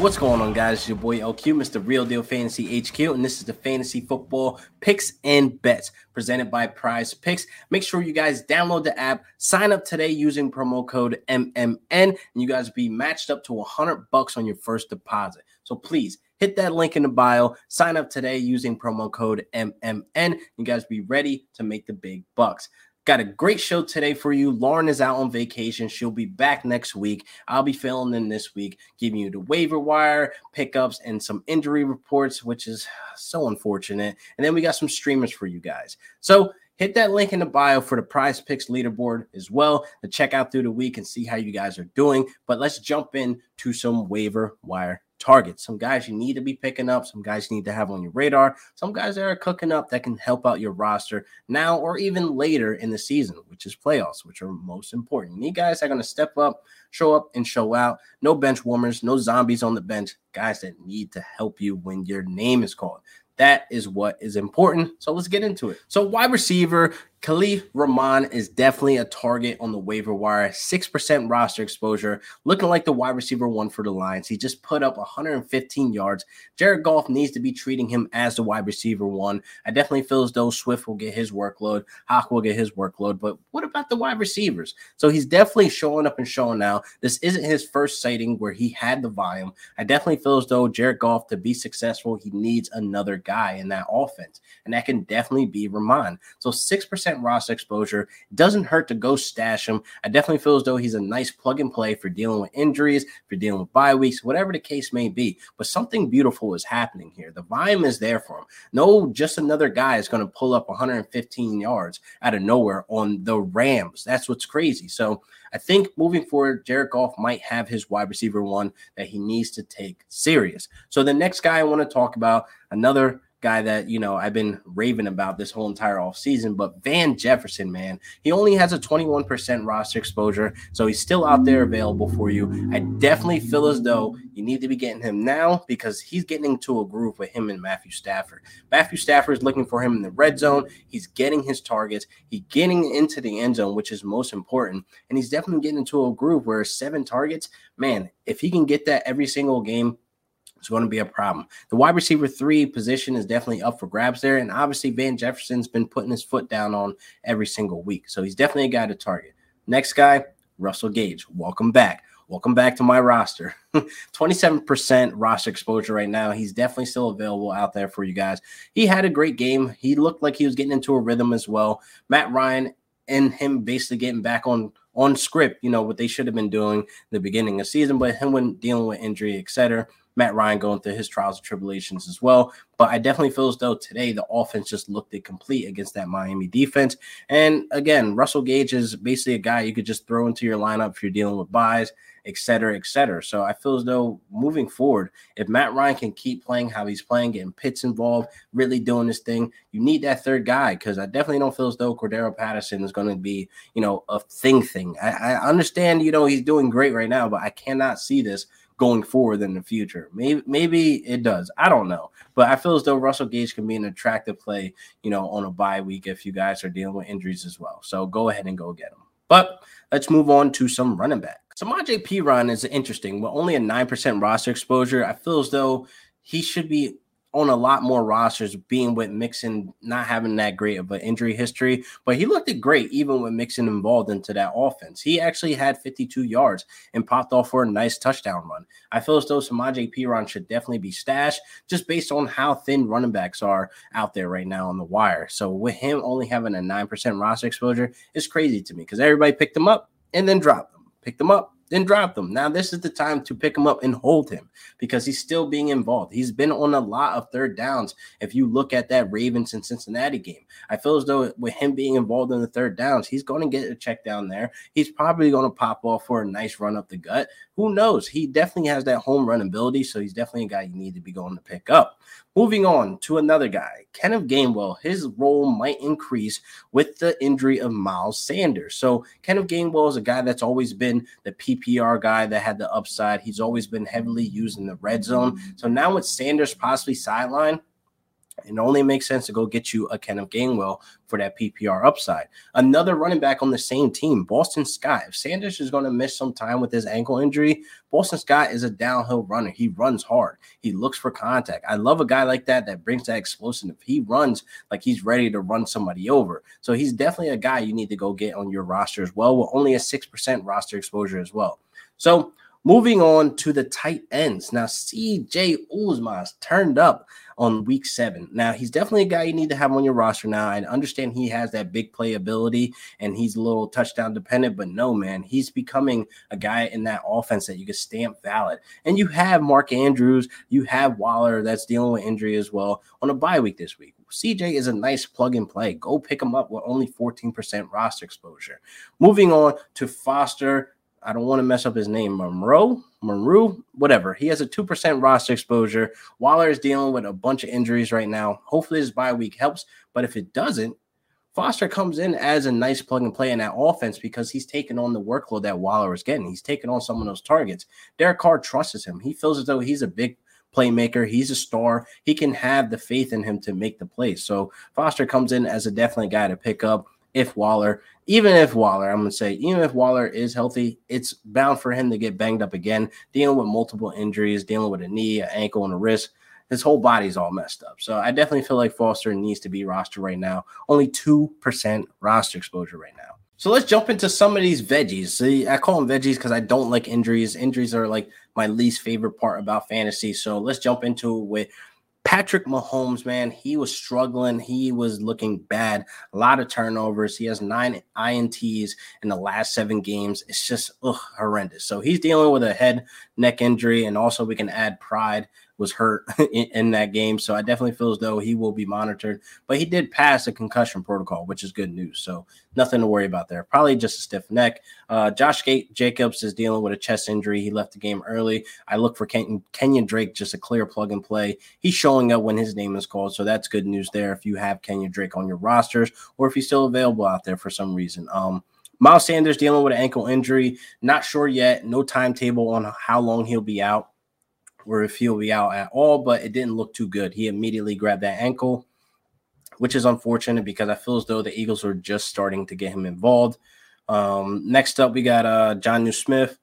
what's going on, guys? It's your boy LQ, Mr. Real Deal Fantasy HQ, and this is the Fantasy Football Picks and Bets presented by Prize Picks. Make sure you guys download the app, sign up today using promo code MMN, and you guys be matched up to 100 bucks on your first deposit. So please hit that link in the bio, sign up today using promo code MMN. and You guys be ready to make the big bucks. Got a great show today for you. Lauren is out on vacation. She'll be back next week. I'll be filling in this week, giving you the waiver wire pickups and some injury reports, which is so unfortunate. And then we got some streamers for you guys. So hit that link in the bio for the prize picks leaderboard as well to check out through the week and see how you guys are doing. But let's jump in to some waiver wire targets. Some guys you need to be picking up, some guys you need to have on your radar, some guys that are cooking up that can help out your roster now or even later in the season, which is playoffs, which are most important. You need guys that are going to step up, show up, and show out. No bench warmers, no zombies on the bench, guys that need to help you when your name is called. That is what is important. So let's get into it. So, wide receiver, Kalif Raymond is definitely a target on the waiver wire. 6% roster exposure, looking like the wide receiver one for the Lions. He just put up 115 yards. Jared Goff needs to be treating him as the wide receiver one. I definitely feel as though Swift will get his workload, Hawk will get his workload. But what about the wide receivers? So he's definitely showing up and showing now. This isn't his first sighting where he had the volume. I definitely feel as though Jared Goff, to be successful, he needs another guy in that offense. And that can definitely be Ramon. So 6% roster exposure. Doesn't hurt to go stash him. I definitely feel as though he's a nice plug and play for dealing with injuries, for dealing with bye weeks, whatever the case may be. But something beautiful is happening here. The volume is there for him. No, just another guy is going to pull up 115 yards out of nowhere on the Rams. That's what's crazy. So I think moving forward, Jared Goff might have his wide receiver one that he needs to take serious. So the next guy I want to talk about, another guy that you know I've been raving about this whole entire off season. But Van Jefferson, man, he only has a 21% roster exposure, so he's still out there available for you. I definitely feel as though you need to be getting him now because he's getting into a groove with him and Matthew Stafford. Matthew Stafford is looking for him in the red zone. He's getting his targets. He's getting into the end zone, which is most important, and he's definitely getting into a groove where seven targets, man. If he can get that every single game, it's going to be a problem. The wide receiver three position is definitely up for grabs there. And obviously, Van Jefferson's been putting his foot down on every single week. So he's definitely a guy to target. Next guy, Russell Gage. Welcome back. Welcome back to my roster. 27% roster exposure right now. He's definitely still available out there for you guys. He had a great game. He looked like he was getting into a rhythm as well. Matt Ryan and him basically getting back on on script, you know, what they should have been doing the beginning of season, but him when dealing with injury, etc. Matt Ryan going through his trials and tribulations as well. But I definitely feel as though today the offense just looked incomplete against that Miami defense. And again, Russell Gage is basically a guy you could just throw into your lineup if you're dealing with byes, et cetera, et cetera. So I feel as though moving forward, if Matt Ryan can keep playing how he's playing, getting Pitts involved, really doing this thing, you need that third guy because I definitely don't feel as though Cordarrelle Patterson is going to be, you know, a thing thing. I, I understand, you know, he's doing great right now, but I cannot see this going forward in the future. Maybe maybe it does. I don't know. But I feel as though Russell Gage can be an attractive play, you know, on a bye week if you guys are dealing with injuries as well. So go ahead and go get him. But let's move on to some running back. Samaje Perine is interesting. With only a 9% roster exposure, I feel as though he should be on a lot more rosters, being with Mixon not having that great of an injury history, but he looked great even with Mixon involved into that offense. He actually had 52 yards and popped off for a nice touchdown run. I feel as though Samaje Perine should definitely be stashed just based on how thin running backs are out there right now on the wire. So with him only having a 9% roster exposure is crazy to me because everybody picked him up and then dropped them. Picked them up, then drop them. Now, this is the time to pick him up and hold him because he's still being involved. He's been on a lot of third downs. If you look at that Ravens and Cincinnati game, I feel as though with him being involved in the third downs, he's going to get a check down there. He's probably going to pop off for a nice run up the gut. Who knows? He definitely has that home run ability, so he's definitely a guy you need to be going to pick up. Moving on to another guy, Kenneth Gainwell. His role might increase with the injury of Miles Sanders. So Kenneth Gainwell is a guy that's always been the PPR guy that had the upside. He's always been heavily used in the red zone. So now with Sanders possibly sidelined, it only makes sense to go get you a Kenneth Gainwell for that PPR upside. Another running back on the same team, Boston Scott. If Sanders is going to miss some time with his ankle injury, Boston Scott is a downhill runner. He runs hard. He looks for contact. I love a guy like that that brings that explosive. He runs like he's ready to run somebody over. So he's definitely a guy you need to go get on your roster as well, with only a 6% roster exposure as well. So moving on to the tight ends. Now, CJ Uzomah turned up on week seven. Now, he's definitely a guy you need to have on your roster now. I understand he has that big playability and he's a little touchdown dependent, but no, man, he's becoming a guy in that offense that you can stamp valid. And you have Mark Andrews, you have Waller that's dealing with injury as well on a bye week this week. CJ is a nice plug and play. Go pick him up with only 14% roster exposure. Moving on to Foster. I don't want to mess up his name, Monroe, Monroe, whatever. He has a 2% roster exposure. Waller is dealing with a bunch of injuries right now. Hopefully this bye week helps, but if it doesn't, Foster comes in as a nice plug and play in that offense because he's taking on the workload that Waller is getting. He's taking on some of those targets. Derek Carr trusts him. He feels as though he's a big playmaker. He's a star. He can have the faith in him to make the plays. So Foster comes in as a definitely guy to pick up if Waller, even if Waller, I'm going to say, even if Waller is healthy, it's bound for him to get banged up again, dealing with multiple injuries, dealing with a knee, an ankle, and a wrist. His whole body's all messed up. So I definitely feel like Foster needs to be rostered right now. Only 2% roster exposure right now. So let's jump into some of these veggies. See, I call them veggies because I don't like injuries. Injuries are like my least favorite part about fantasy. So let's jump into it with Patrick Mahomes, man, he was struggling. He was looking bad. A lot of turnovers. He has nine INTs in the last seven games. It's just ugh, horrendous. So he's dealing with a head neck injury, and also we can add pride was hurt in, in, that game. So I definitely feel as though he will be monitored. But he did pass a concussion protocol, which is good news. So nothing to worry about there. Probably just a stiff neck. Uh, Josh Jacobs is dealing with a chest injury. He left the game early. I look for Ken- Kenyon Drake, just a clear plug and play. He's showing up when his name is called. So that's good news there if you have Kenyon Drake on your rosters or if he's still available out there for some reason. Um, Miles Sanders dealing with an ankle injury. Not sure yet. No timetable on how long he'll be out or if he'll be out at all, but it didn't look too good. He immediately grabbed that ankle, which is unfortunate because I feel as though the Eagles were just starting to get him involved. Um, next up, we got uh, Jonnu Smith.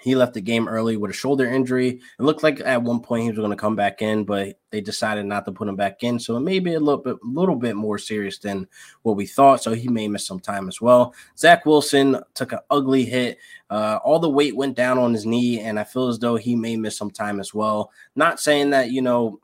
He left the game early with a shoulder injury. It looked like at one point he was going to come back in, but they decided not to put him back in. So it may be a little bit, little bit more serious than what we thought. So he may miss some time as well. Zach Wilson took an ugly hit. Uh, all the weight went down on his knee, and I feel as though he may miss some time as well. Not saying that you know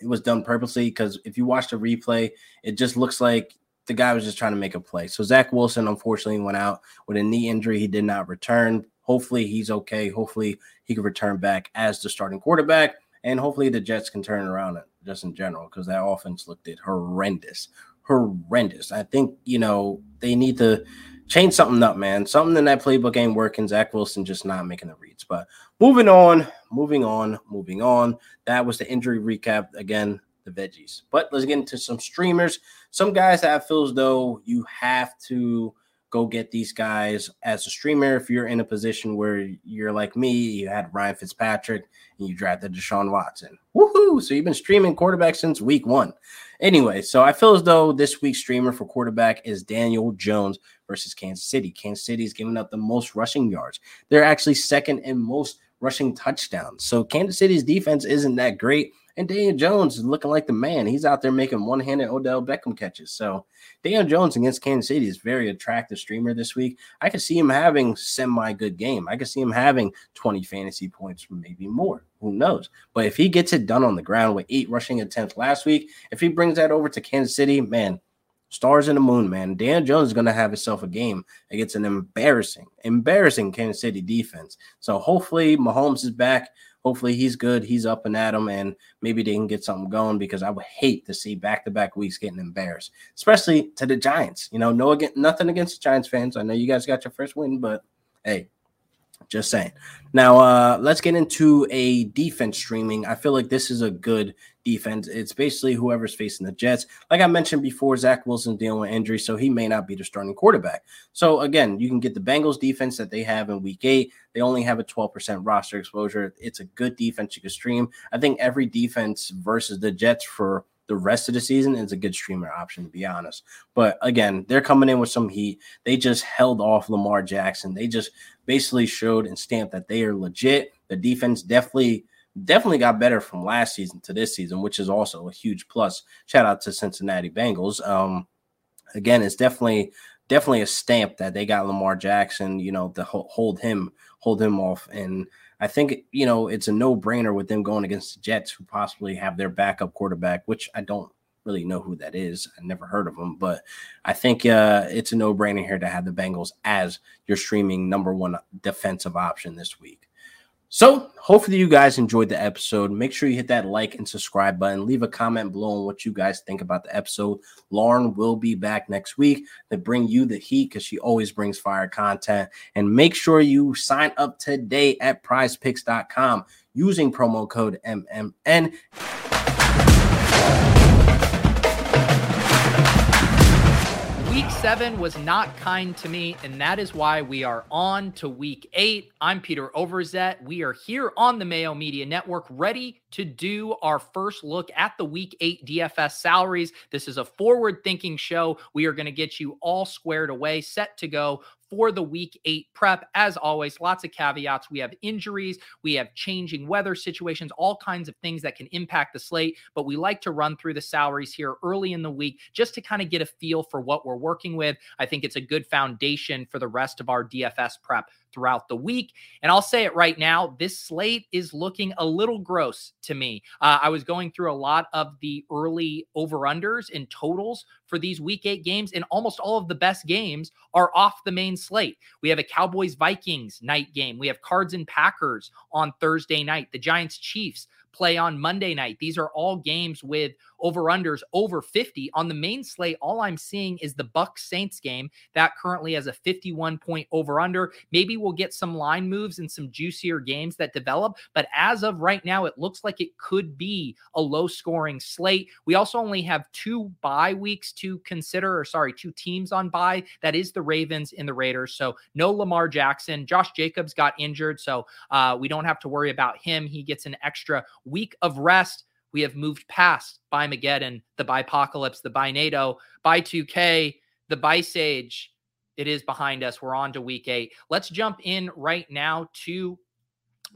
it was done purposely, because if you watch the replay, it just looks like the guy was just trying to make a play. So Zach Wilson unfortunately went out with a knee injury. He did not return. Hopefully he's okay. Hopefully he can return back as the starting quarterback, and hopefully the Jets can turn around it just in general because that offense looked it horrendous, horrendous. I think you know they need to change something up, man. Something in that playbook ain't working. Zach Wilson just not making the reads. But moving on, moving on, moving on. That was the injury recap again. The veggies, but let's get into some streamers. Some guys that I feel as though you have to go get these guys as a streamer. If you're in a position where you're like me, you had Ryan Fitzpatrick and you drafted Deshaun Watson. Woohoo! So you've been streaming quarterback since week one. Anyway, so I feel as though this week's streamer for quarterback is Daniel Jones versus Kansas City. Kansas City is giving up the most rushing yards. They're actually second in most rushing touchdowns. So Kansas City's defense isn't that great. And Daniel Jones is looking like the man. He's out there making one-handed Odell Beckham catches. So Daniel Jones against Kansas City is very attractive streamer this week. I could see him having semi-good game. I could see him having 20 fantasy points, maybe more. Who knows? But if he gets it done on the ground with eight rushing attempts last week, if he brings that over to Kansas City, man, stars in the moon, man. Dan Jones is going to have himself a game against an embarrassing, embarrassing Kansas City defense. So hopefully Mahomes is back. Hopefully he's good. He's up and at him, and maybe they can get something going because I would hate to see back to back weeks getting embarrassed, especially to the Giants. You know, no nothing against the Giants fans. I know you guys got your first win, but hey, just saying. Now, uh, let's get into a defense streaming. I feel like this is a good defense. It's basically whoever's facing the Jets. Like I mentioned before, Zach Wilson's dealing with injury, so he may not be the starting quarterback. So again, you can get the Bengals defense that they have in week eight. They only have a 12% roster exposure. It's a good defense you can stream. I think every defense versus the Jets for the rest of the season, is a good streamer option to be honest. But again, they're coming in with some heat. They just held off Lamar Jackson. They just basically showed and stamped that they are legit. The defense definitely definitely got better from last season to this season, which is also a huge plus. Shout out to Cincinnati Bengals. Um, again, it's definitely definitely a stamp that they got Lamar Jackson, you know, to hold him hold him off. And I think you know it's a no brainer with them going against the Jets, who possibly have their backup quarterback, which I don't really know who that is. I never heard of him, but I think uh, it's a no brainer here to have the Bengals as your streaming number one defensive option this week. So, hopefully, you guys enjoyed the episode. Make sure you hit that like and subscribe button. Leave a comment below on what you guys think about the episode. Lauren will be back next week to bring you the heat because she always brings fire content. And make sure you sign up today at prizepicks.com using promo code MMN. Week seven was not kind to me, and that is why we are on to week eight. I'm Peter Overzet. We are here on the Mayo Media Network, ready to do our first look at the week eight DFS salaries. This is a forward thinking show. We are going to get you all squared away, set to go for the week eight prep. As always, lots of caveats. We have injuries, we have changing weather situations, all kinds of things that can impact the slate. But we like to run through the salaries here early in the week just to kind of get a feel for what we're working with. I think it's a good foundation for the rest of our DFS prep throughout the week. And I'll say it right now this slate is looking a little gross to me. Uh, I was going through a lot of the early over unders and totals for these week eight games, and almost all of the best games are off the main slate. We have a Cowboys Vikings night game, we have Cards and Packers on Thursday night, the Giants Chiefs play on Monday night. These are all games with over unders over 50 on the main slate. All I'm seeing is the Bucs Saints game that currently has a 51 point over under. Maybe we'll get some line moves and some juicier games that develop, but as of right now, it looks like it could be a low scoring slate. We also only have two bye weeks to consider, or sorry, two teams on bye. That is the Ravens and the Raiders. So no Lamar Jackson. Josh Jacobs got injured, so uh, we don't have to worry about him. He gets an extra week of rest we have moved past by Bimageddon, the Bipocalypse, the Binado, By 2K, the Bisage. It is behind us. We're on to week eight. Let's jump in right now to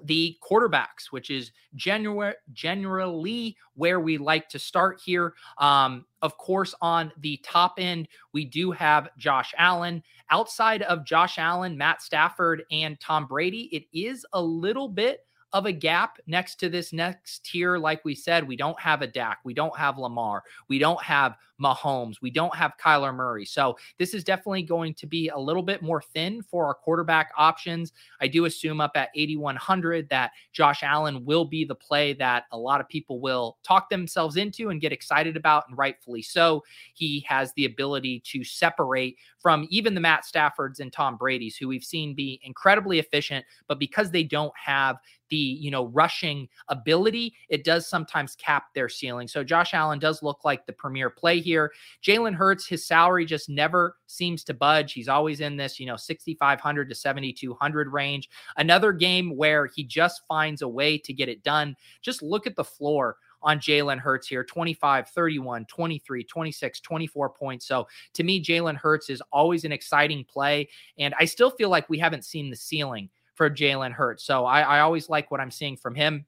the quarterbacks, which is generally where we like to start here. Um, of course, on the top end, we do have Josh Allen. Outside of Josh Allen, Matt Stafford, and Tom Brady, it is a little bit of a gap next to this next tier. Like we said, we don't have a Dak, we don't have Lamar, we don't have Mahomes. We don't have Kyler Murray. So this is definitely going to be a little bit more thin for our quarterback options. I do assume up at 8,100 that Josh Allen will be the play that a lot of people will talk themselves into and get excited about, and rightfully so. He has the ability to separate from even the Matt Staffords and Tom Brady's, who we've seen be incredibly efficient, but because they don't have the you know rushing ability, it does sometimes cap their ceiling. So Josh Allen does look like the premier play here. Jalen Hurts, his salary just never seems to budge. He's always in this, you know, 6,500 to 7,200 range. Another game where he just finds a way to get it done. Just look at the floor on Jalen Hurts here 25, 31, 23, 26, 24 points. So to me, Jalen Hurts is always an exciting play. And I still feel like we haven't seen the ceiling for Jalen Hurts. So I, I always like what I'm seeing from him.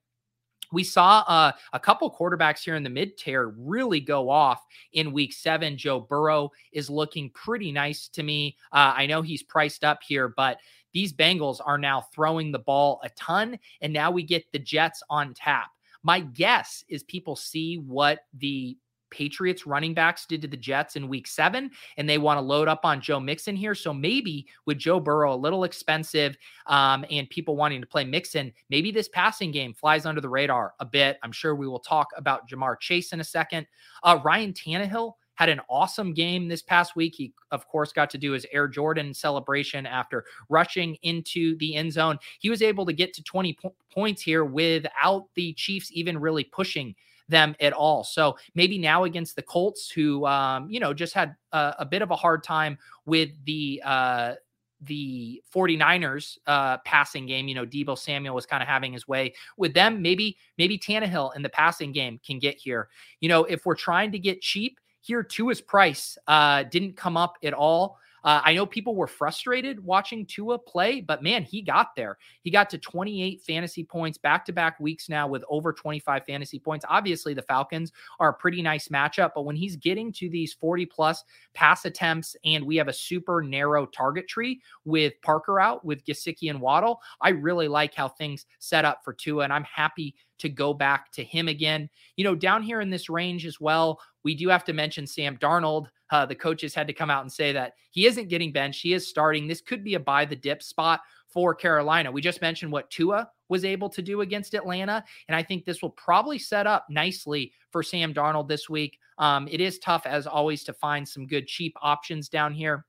We saw uh, a couple quarterbacks here in the mid tier really go off in week seven. Joe Burrow is looking pretty nice to me. Uh, I know he's priced up here, but these Bengals are now throwing the ball a ton. And now we get the Jets on tap. My guess is people see what the Patriots running backs did to the Jets in week seven, and they want to load up on Joe Mixon here. So maybe with Joe Burrow a little expensive um, and people wanting to play Mixon, maybe this passing game flies under the radar a bit. I'm sure we will talk about Ja'Marr Chase in a second. Uh, Ryan Tannehill had an awesome game this past week. He, of course, got to do his Air Jordan celebration after rushing into the end zone. He was able to get to 20 po- points here without the Chiefs even really pushing them at all. So maybe now against the Colts, who um, you know just had a, a, bit of a hard time with the uh, the 49ers uh, passing game. You know, Deebo Samuel was kind of having his way with them. Maybe, maybe Tannehill in the passing game can get here. You know, if we're trying to get cheap, here Tua's price uh, didn't come up at all. Uh, I know people were frustrated watching Tua play, but man, he got there. He got to 28 fantasy points back to back weeks now with over 25 fantasy points. Obviously, the Falcons are a pretty nice matchup, but when he's getting to these 40 plus pass attempts and we have a super narrow target tree with Parker out, with Gesicki and Waddle, I really like how things set up for Tua, and I'm happy to go back to him again. You know, down here in this range as well, we do have to mention Sam Darnold. Uh, the coaches had to come out and say that he isn't getting benched. He is starting. This could be a buy the dip spot for Carolina. We just mentioned what Tua was able to do against Atlanta. And I think this will probably set up nicely for Sam Darnold this week. Um, it is tough, as always, to find some good cheap options down here.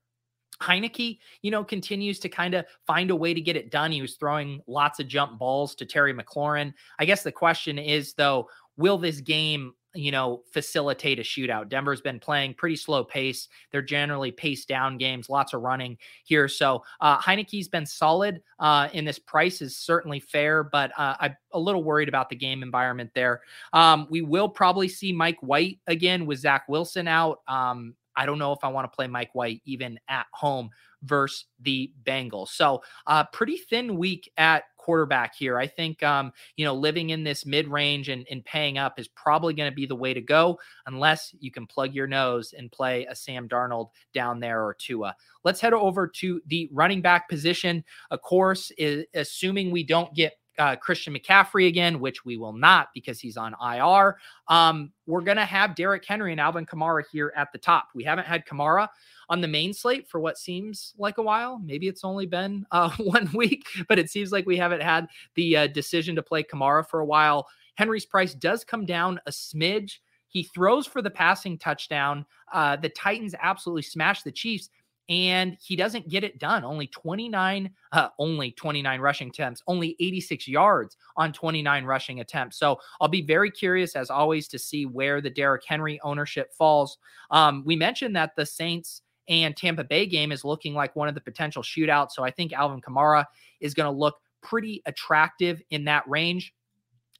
Heinicke, you know, continues to kind of find a way to get it done. He was throwing lots of jump balls to Terry McLaurin. I guess the question is, though, will this game you know, facilitate a shootout. Denver's been playing pretty slow pace. They're generally paced down games, lots of running here. So uh, Heinicke's been solid uh, in this price is certainly fair, but uh, I'm a little worried about the game environment there. Um, we will probably see Mike White again with Zach Wilson out. Um, I don't know if I want to play Mike White even at home versus the Bengals. So, uh, pretty thin week at quarterback here. I think, um, you know, living in this mid range and, and paying up is probably going to be the way to go, unless you can plug your nose and play a Sam Darnold down there or Tua. Let's head over to the running back position. Of course, is, assuming we don't get uh, Christian McCaffrey again, which we will not because he's on IR. Um, we're going to have Derrick Henry and Alvin Kamara here at the top. We haven't had Kamara on the main slate for what seems like a while. Maybe it's only been uh, one week, but it seems like we haven't had the uh, decision to play Kamara for a while. Henry's price does come down a smidge. He throws for the passing touchdown. Uh, the Titans absolutely smash the Chiefs and he doesn't get it done. Only 29, uh, only 29 rushing attempts, only 86 yards on 29 rushing attempts. So I'll be very curious, as always, to see where the Derrick Henry ownership falls. Um, we mentioned that the Saints and Tampa Bay game is looking like one of the potential shootouts. So I think Alvin Kamara is going to look pretty attractive in that range.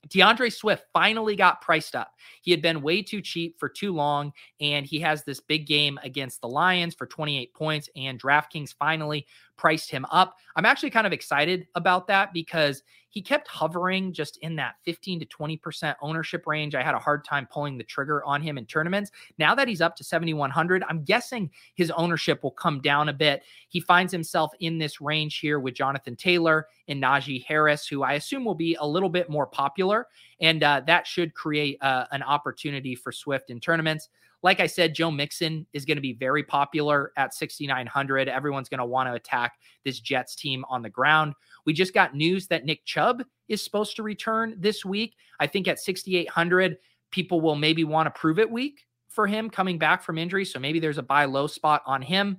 D'Andre Swift finally got priced up. He had been way too cheap for too long, and he has this big game against the Lions for 28 points. And DraftKings finally priced him up. I'm actually kind of excited about that because he kept hovering just in that 15 to 20% ownership range. I had a hard time pulling the trigger on him in tournaments. Now that he's up to 7,100, I'm guessing his ownership will come down a bit. He finds himself in this range here with Jonathan Taylor and Najee Harris, who I assume will be a little bit more popular. And uh, that should create uh, an opportunity for Swift in tournaments. Like I said, Joe Mixon is going to be very popular at 6,900. Everyone's going to want to attack this Jets team on the ground. We just got news that Nick Chubb is supposed to return this week. I think at 6,800, people will maybe want to prove it week for him coming back from injury. So maybe there's a buy low spot on him.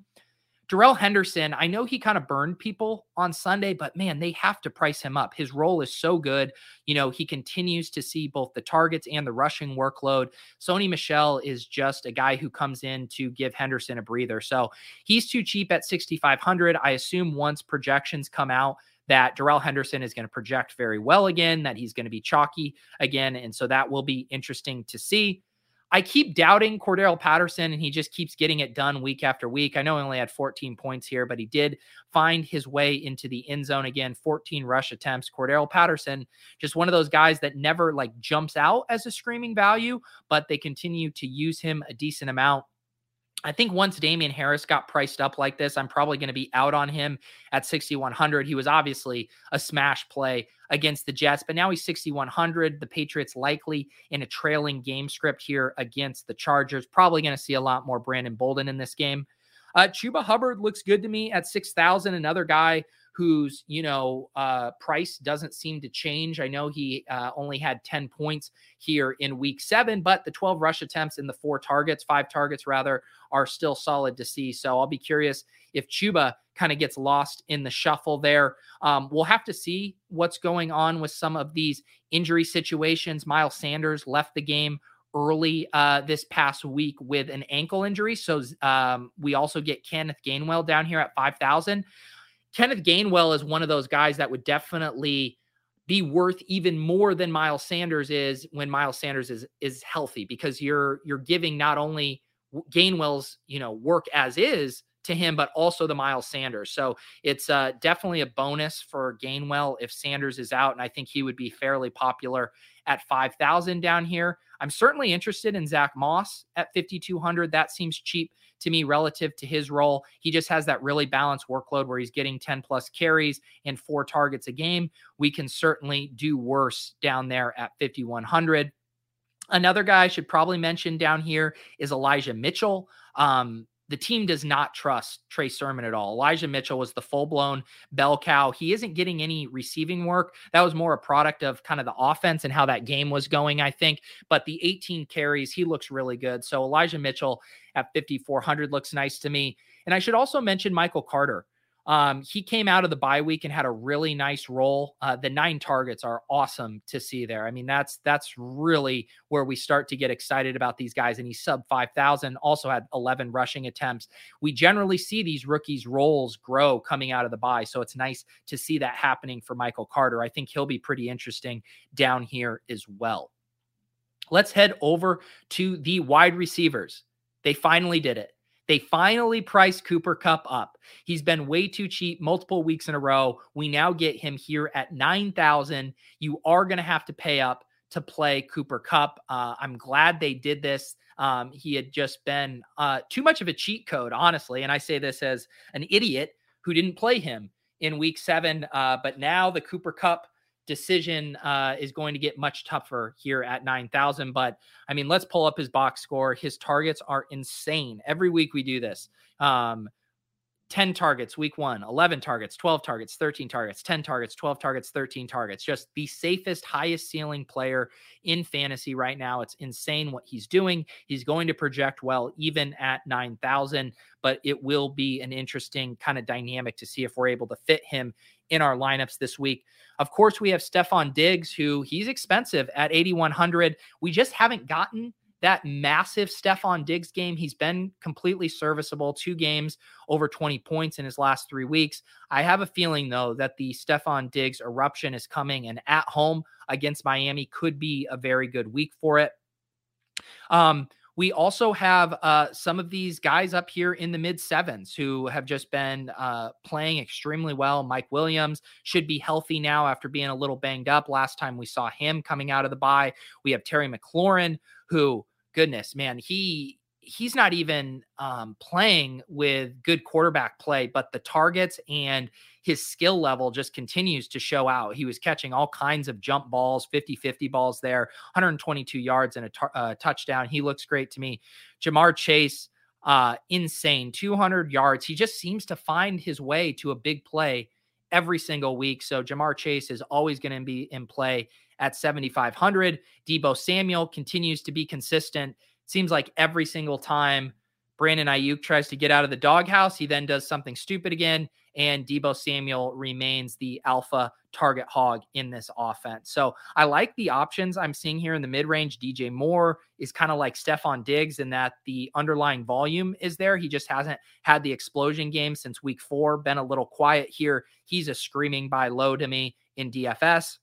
Darrell Henderson, I know he kind of burned people on Sunday, but man, they have to price him up. His role is so good. You know, he continues to see both the targets and the rushing workload. Sony Michel is just a guy who comes in to give Henderson a breather. So he's too cheap at 6,500. I assume once projections come out, that Darrell Henderson is going to project very well again, that he's going to be chalky again. And so that will be interesting to see. I keep doubting Cordarrelle Patterson, and he just keeps getting it done week after week. I know he only had 14 points here, but he did find his way into the end zone again. 14 rush attempts. Cordarrelle Patterson, just one of those guys that never like jumps out as a screaming value, but they continue to use him a decent amount. I think once Damien Harris got priced up like this, I'm probably going to be out on him at 6,100. He was obviously a smash play against the Jets, but now he's 6,100. The Patriots likely in a trailing game script here against the Chargers. Probably going to see a lot more Brandon Bolden in this game. Uh, Chuba Hubbard looks good to me at 6,000. Another guy whose you know uh, price doesn't seem to change. I know he uh, only had 10 points here in week seven, but the 12 rush attempts and the four targets, five targets rather, are still solid to see. So I'll be curious if Chuba kind of gets lost in the shuffle there. Um, we'll have to see what's going on with some of these injury situations. Miles Sanders left the game early uh, this past week with an ankle injury. So um, we also get Kenneth Gainwell down here at 5,000 Kenneth Gainwell is one of those guys that would definitely be worth even more than Miles Sanders is when Miles Sanders is is healthy because you're you're giving not only Gainwell's you know work as is to him, but also the Miles Sanders. So it's uh, definitely a bonus for Gainwell if Sanders is out, and I think he would be fairly popular at five thousand down here. I'm certainly interested in Zach Moss at 5200. That seems cheap to me relative to his role. He just has that really balanced workload where he's getting 10 plus carries and four targets a game. We can certainly do worse down there at 5,100. Another guy I should probably mention down here is Elijah Mitchell. Um, the team does not trust Trey Sermon at all. Elijah Mitchell was the full blown bell cow. He isn't getting any receiving work. That was more a product of kind of the offense and how that game was going, I think. But the 18 carries, he looks really good. So Elijah Mitchell at 5,400 looks nice to me. And I should also mention Michael Carter. Um, he came out of the bye week and had a really nice role. Uh, the nine targets are awesome to see there. I mean, that's that's really where we start to get excited about these guys. And he's sub five thousand. Also had eleven rushing attempts. We generally see these rookies' roles grow coming out of the bye, so it's nice to see that happening for Michael Carter. I think he'll be pretty interesting down here as well. Let's head over to the wide receivers. They finally did it. They finally priced Cooper Kupp up. He's been way too cheap multiple weeks in a row. We now get him here at 9,000. You are going to have to pay up to play Cooper Kupp. Uh, I'm glad they did this. Um, he had just been uh, too much of a cheat code, honestly. And I say this as an idiot who didn't play him in week seven. Uh, but now the Cooper Kupp decision uh, is going to get much tougher here at 9,000. But I mean, let's pull up his box score. His targets are insane. Every week we do this. Um, 10 targets week one, 11 targets, 12 targets, 13 targets, 10 targets, 12 targets, 13 targets. Just the safest, highest ceiling player in fantasy right now. It's insane what he's doing. He's going to project well even at 9,000, but it will be an interesting kind of dynamic to see if we're able to fit him in our lineups this week. Of course, we have Stefon Diggs, who he's expensive at 8,100. We just haven't gotten that massive Stefon Diggs game. He's been completely serviceable, two games over 20 points in his last three weeks. I have a feeling, though, that the Stefon Diggs eruption is coming, and at home against Miami could be a very good week for it. Um, we also have uh, some of these guys up here in the mid sevens who have just been uh, playing extremely well. Mike Williams should be healthy now after being a little banged up last time we saw him coming out of the bye. We have Terry McLaurin, who goodness, man, he he's not even um, playing with good quarterback play, but the targets and his skill level just continues to show out. He was catching all kinds of jump balls, 50 50 balls there, 122 yards and a uh, touchdown. He looks great to me. Ja'Marr Chase, uh, insane, 200 yards. He just seems to find his way to a big play every single week. So Ja'Marr Chase is always going to be in play at 7,500. Deebo Samuel continues to be consistent. Seems like every single time Brandon Aiyuk tries to get out of the doghouse, he then does something stupid again. And Deebo Samuel remains the alpha target hog in this offense. So I like the options I'm seeing here in the mid range. DJ Moore is kind of like Stefon Diggs in that the underlying volume is there. He just hasn't had the explosion game since week four, been a little quiet here. He's a screaming buy low to me in DFS.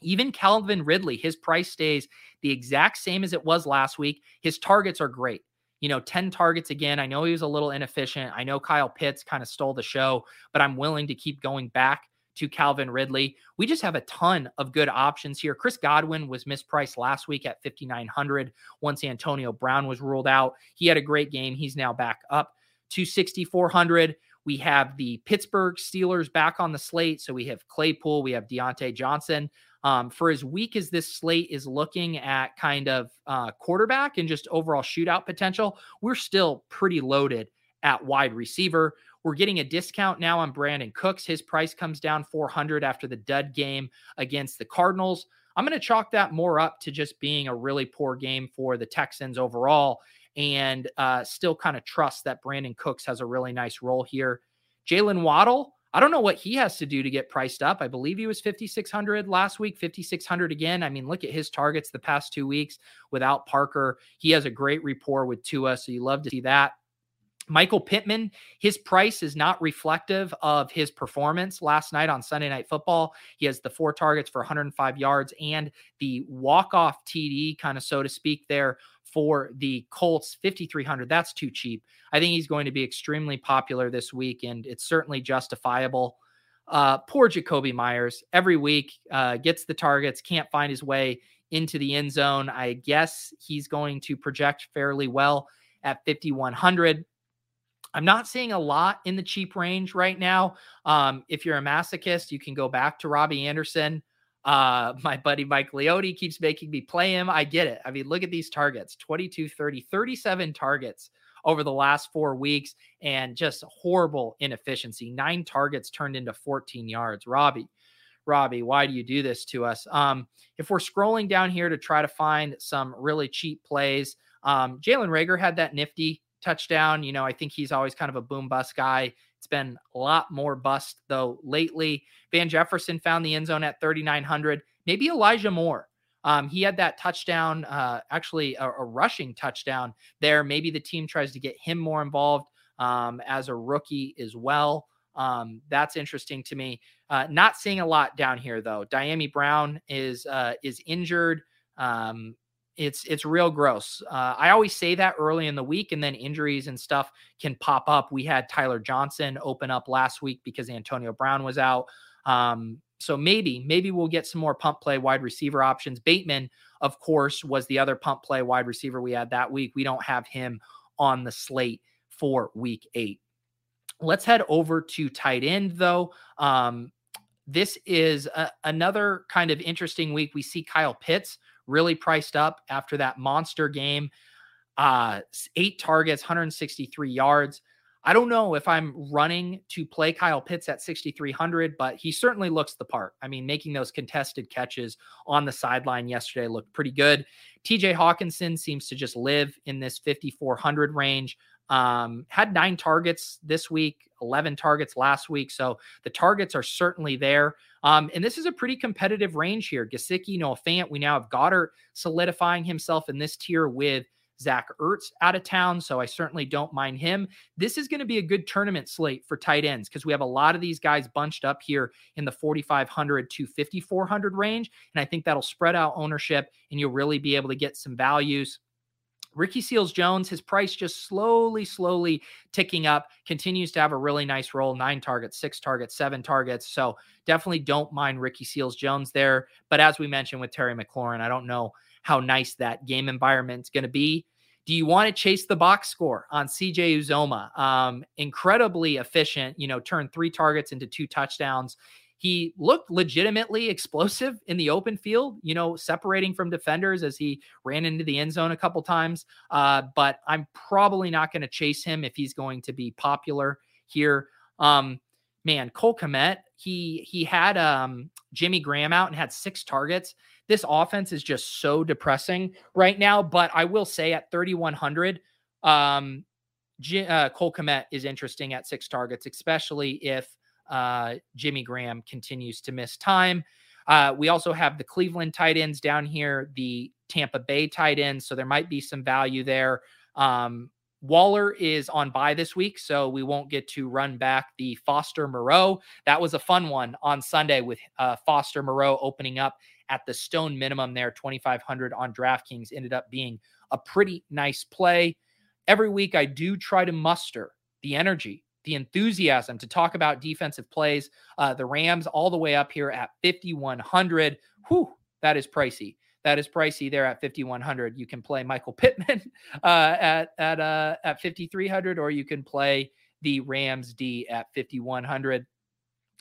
Even Calvin Ridley, his price stays the exact same as it was last week. His targets are great. You know, 10 targets again. I know he was a little inefficient. I know Kyle Pitts kind of stole the show, but I'm willing to keep going back to Calvin Ridley. We just have a ton of good options here. Chris Godwin was mispriced last week at 5,900 once Antonio Brown was ruled out. He had a great game. He's now back up to 6,400. We have the Pittsburgh Steelers back on the slate. So we have Claypool, we have Diontae Johnson. Um, for as weak as this slate is looking at kind of uh, quarterback and just overall shootout potential, we're still pretty loaded at wide receiver. We're getting a discount now on Brandin Cooks. His price comes down 400 after the dud game against the Cardinals. I'm going to chalk that more up to just being a really poor game for the Texans overall and uh, still kind of trust that Brandin Cooks has a really nice role here. Jaylen Waddle, I don't know what he has to do to get priced up. I believe he was 5,600 last week, 5,600 again. I mean, look at his targets the past two weeks without Parker. He has a great rapport with Tua, so you love to see that. Michael Pittman, his price is not reflective of his performance last night on Sunday Night Football. He has the four targets for 105 yards and the walk-off TD, kind of so to speak, there for the Colts, 5,300. That's too cheap. I think he's going to be extremely popular this week, and it's certainly justifiable. Uh, poor Jakobi Myers every week uh, gets the targets, can't find his way into the end zone. I guess he's going to project fairly well at 5,100. I'm not seeing a lot in the cheap range right now. Um, if you're a masochist, you can go back to Robbie Anderson. Uh, my buddy Mike Leote keeps making me play him. I get it. I mean, look at these targets 22, 30, 37 targets over the last four weeks and just horrible inefficiency. Nine targets turned into 14 yards. Robbie, Robbie, why do you do this to us? Um, if we're scrolling down here to try to find some really cheap plays, um, Jalen Reagor had that nifty touchdown. You know, I think he's always kind of a boom bust guy. It's been a lot more bust though lately. Van Jefferson found the end zone at 3,900. Maybe Elijah Moore. Um, he had that touchdown, uh, actually a, a, rushing touchdown there. Maybe the team tries to get him more involved um, as a rookie as well. Um, that's interesting to me. Uh, not seeing a lot down here though. Dyami Brown is uh, is injured. Um, it's it's real gross. Uh, I always say that early in the week, and then injuries and stuff can pop up. We had Tyler Johnson open up last week because Antonio Brown was out. Um, so maybe maybe we'll get some more pump play wide receiver options. Bateman, of course, was the other pump play wide receiver we had that week. We don't have him on the slate for week eight. Let's head over to tight end though. Um, this is a, another kind of interesting week. We see Kyle Pitts really priced up after that monster game. Uh, eight targets, 163 yards. I don't know if I'm running to play Kyle Pitts at 6,300, but he certainly looks the part. I mean, making those contested catches on the sideline yesterday looked pretty good. TJ Hockenson seems to just live in this 5,400 range. Um, had nine targets this week, 11 targets last week. So the targets are certainly there. Um, and this is a pretty competitive range here. Gesicki, Noah Fant. We now have Goedert solidifying himself in this tier with Zach Ertz out of town. So I certainly don't mind him. This is going to be a good tournament slate for tight ends because we have a lot of these guys bunched up here in the 4,500 to 5,400 range. And I think that'll spread out ownership and you'll really be able to get some values. Ricky Seals Jones, his price just slowly, slowly ticking up, continues to have a really nice role nine targets, six targets, seven targets. So definitely don't mind Ricky Seals Jones there. But as we mentioned with Terry McLaurin, I don't know how nice that game environment's going to be. Do you want to chase the box score on CJ Uzomah? Um, incredibly efficient, you know, turned three targets into two touchdowns. He looked legitimately explosive in the open field, you know, separating from defenders as he ran into the end zone a couple times. Uh, but I'm probably not going to chase him if he's going to be popular here. Um, man, Cole Kmet, he he had um, Jimmy Graham out and had six targets. This offense is just so depressing right now. But I will say at 3,100, um, J- uh, Cole Kmet is interesting at six targets, especially if uh, Jimmy Graham continues to miss time. Uh, we also have the Cleveland tight ends down here, the Tampa Bay tight ends. So there might be some value there. Um, Waller is on bye this week, so we won't get to run back the Foster Moreau. That was a fun one on Sunday with uh, Foster Moreau opening up at the stone minimum there, 2,500 on DraftKings. Ended up being a pretty nice play. Every week, I do try to muster the energy the enthusiasm to talk about defensive plays. Uh, the Rams all the way up here at 5,100. Whew, that is pricey. That is pricey there at 5,100. You can play Michael Pittman uh, at at uh, at 5,300, or you can play the Rams D at 5,100.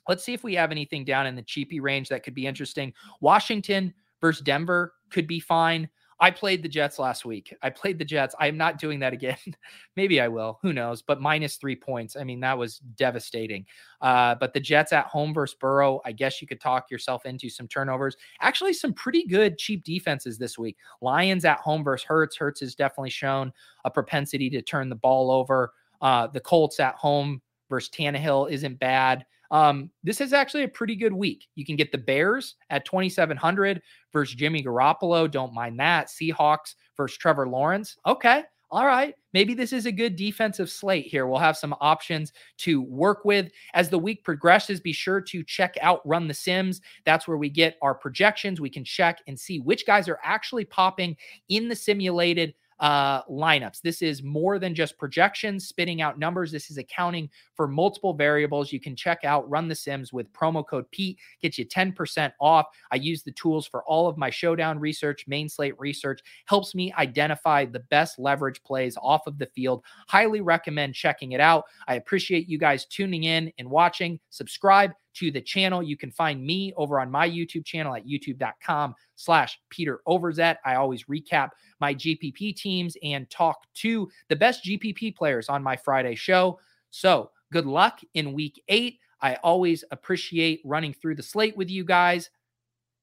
Let's see if we have anything down in the cheapy range that could be interesting. Washington versus Denver could be fine. I played the Jets last week. I played the Jets. I am not doing that again. Maybe I will. Who knows? But minus three points. I mean, that was devastating. Uh, but the Jets at home versus Burrow, I guess you could talk yourself into some turnovers. Actually, some pretty good cheap defenses this week. Lions at home versus Hurts. Hurts has definitely shown a propensity to turn the ball over. Uh, the Colts at home versus Tannehill isn't bad. Um, this is actually a pretty good week. You can get the Bears at 2,700 versus Jimmy Garoppolo. Don't mind that. Seahawks versus Trevor Lawrence. Okay. all right, maybe this is a good defensive slate here. We'll have some options to work with. As the week progresses, be sure to check out Run the Sims. That's where we get our projections. We can check and see which guys are actually popping in the simulated uh, lineups. This is more than just projections, spitting out numbers. This is accounting for multiple variables. You can check out Run the Sims with promo code Pete, get you 10% off. I use the tools for all of my showdown research, main slate research, helps me identify the best leverage plays off of the field. Highly recommend checking it out. I appreciate you guys tuning in and watching. Subscribe to the channel. You can find me over on my YouTube channel at youtube.com slash Peter Overzet. I always recap my GPP teams and talk to the best GPP players on my Friday show. So good luck in week eight. I always appreciate running through the slate with you guys.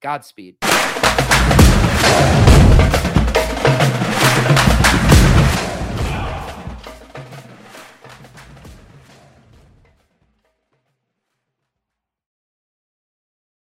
Godspeed.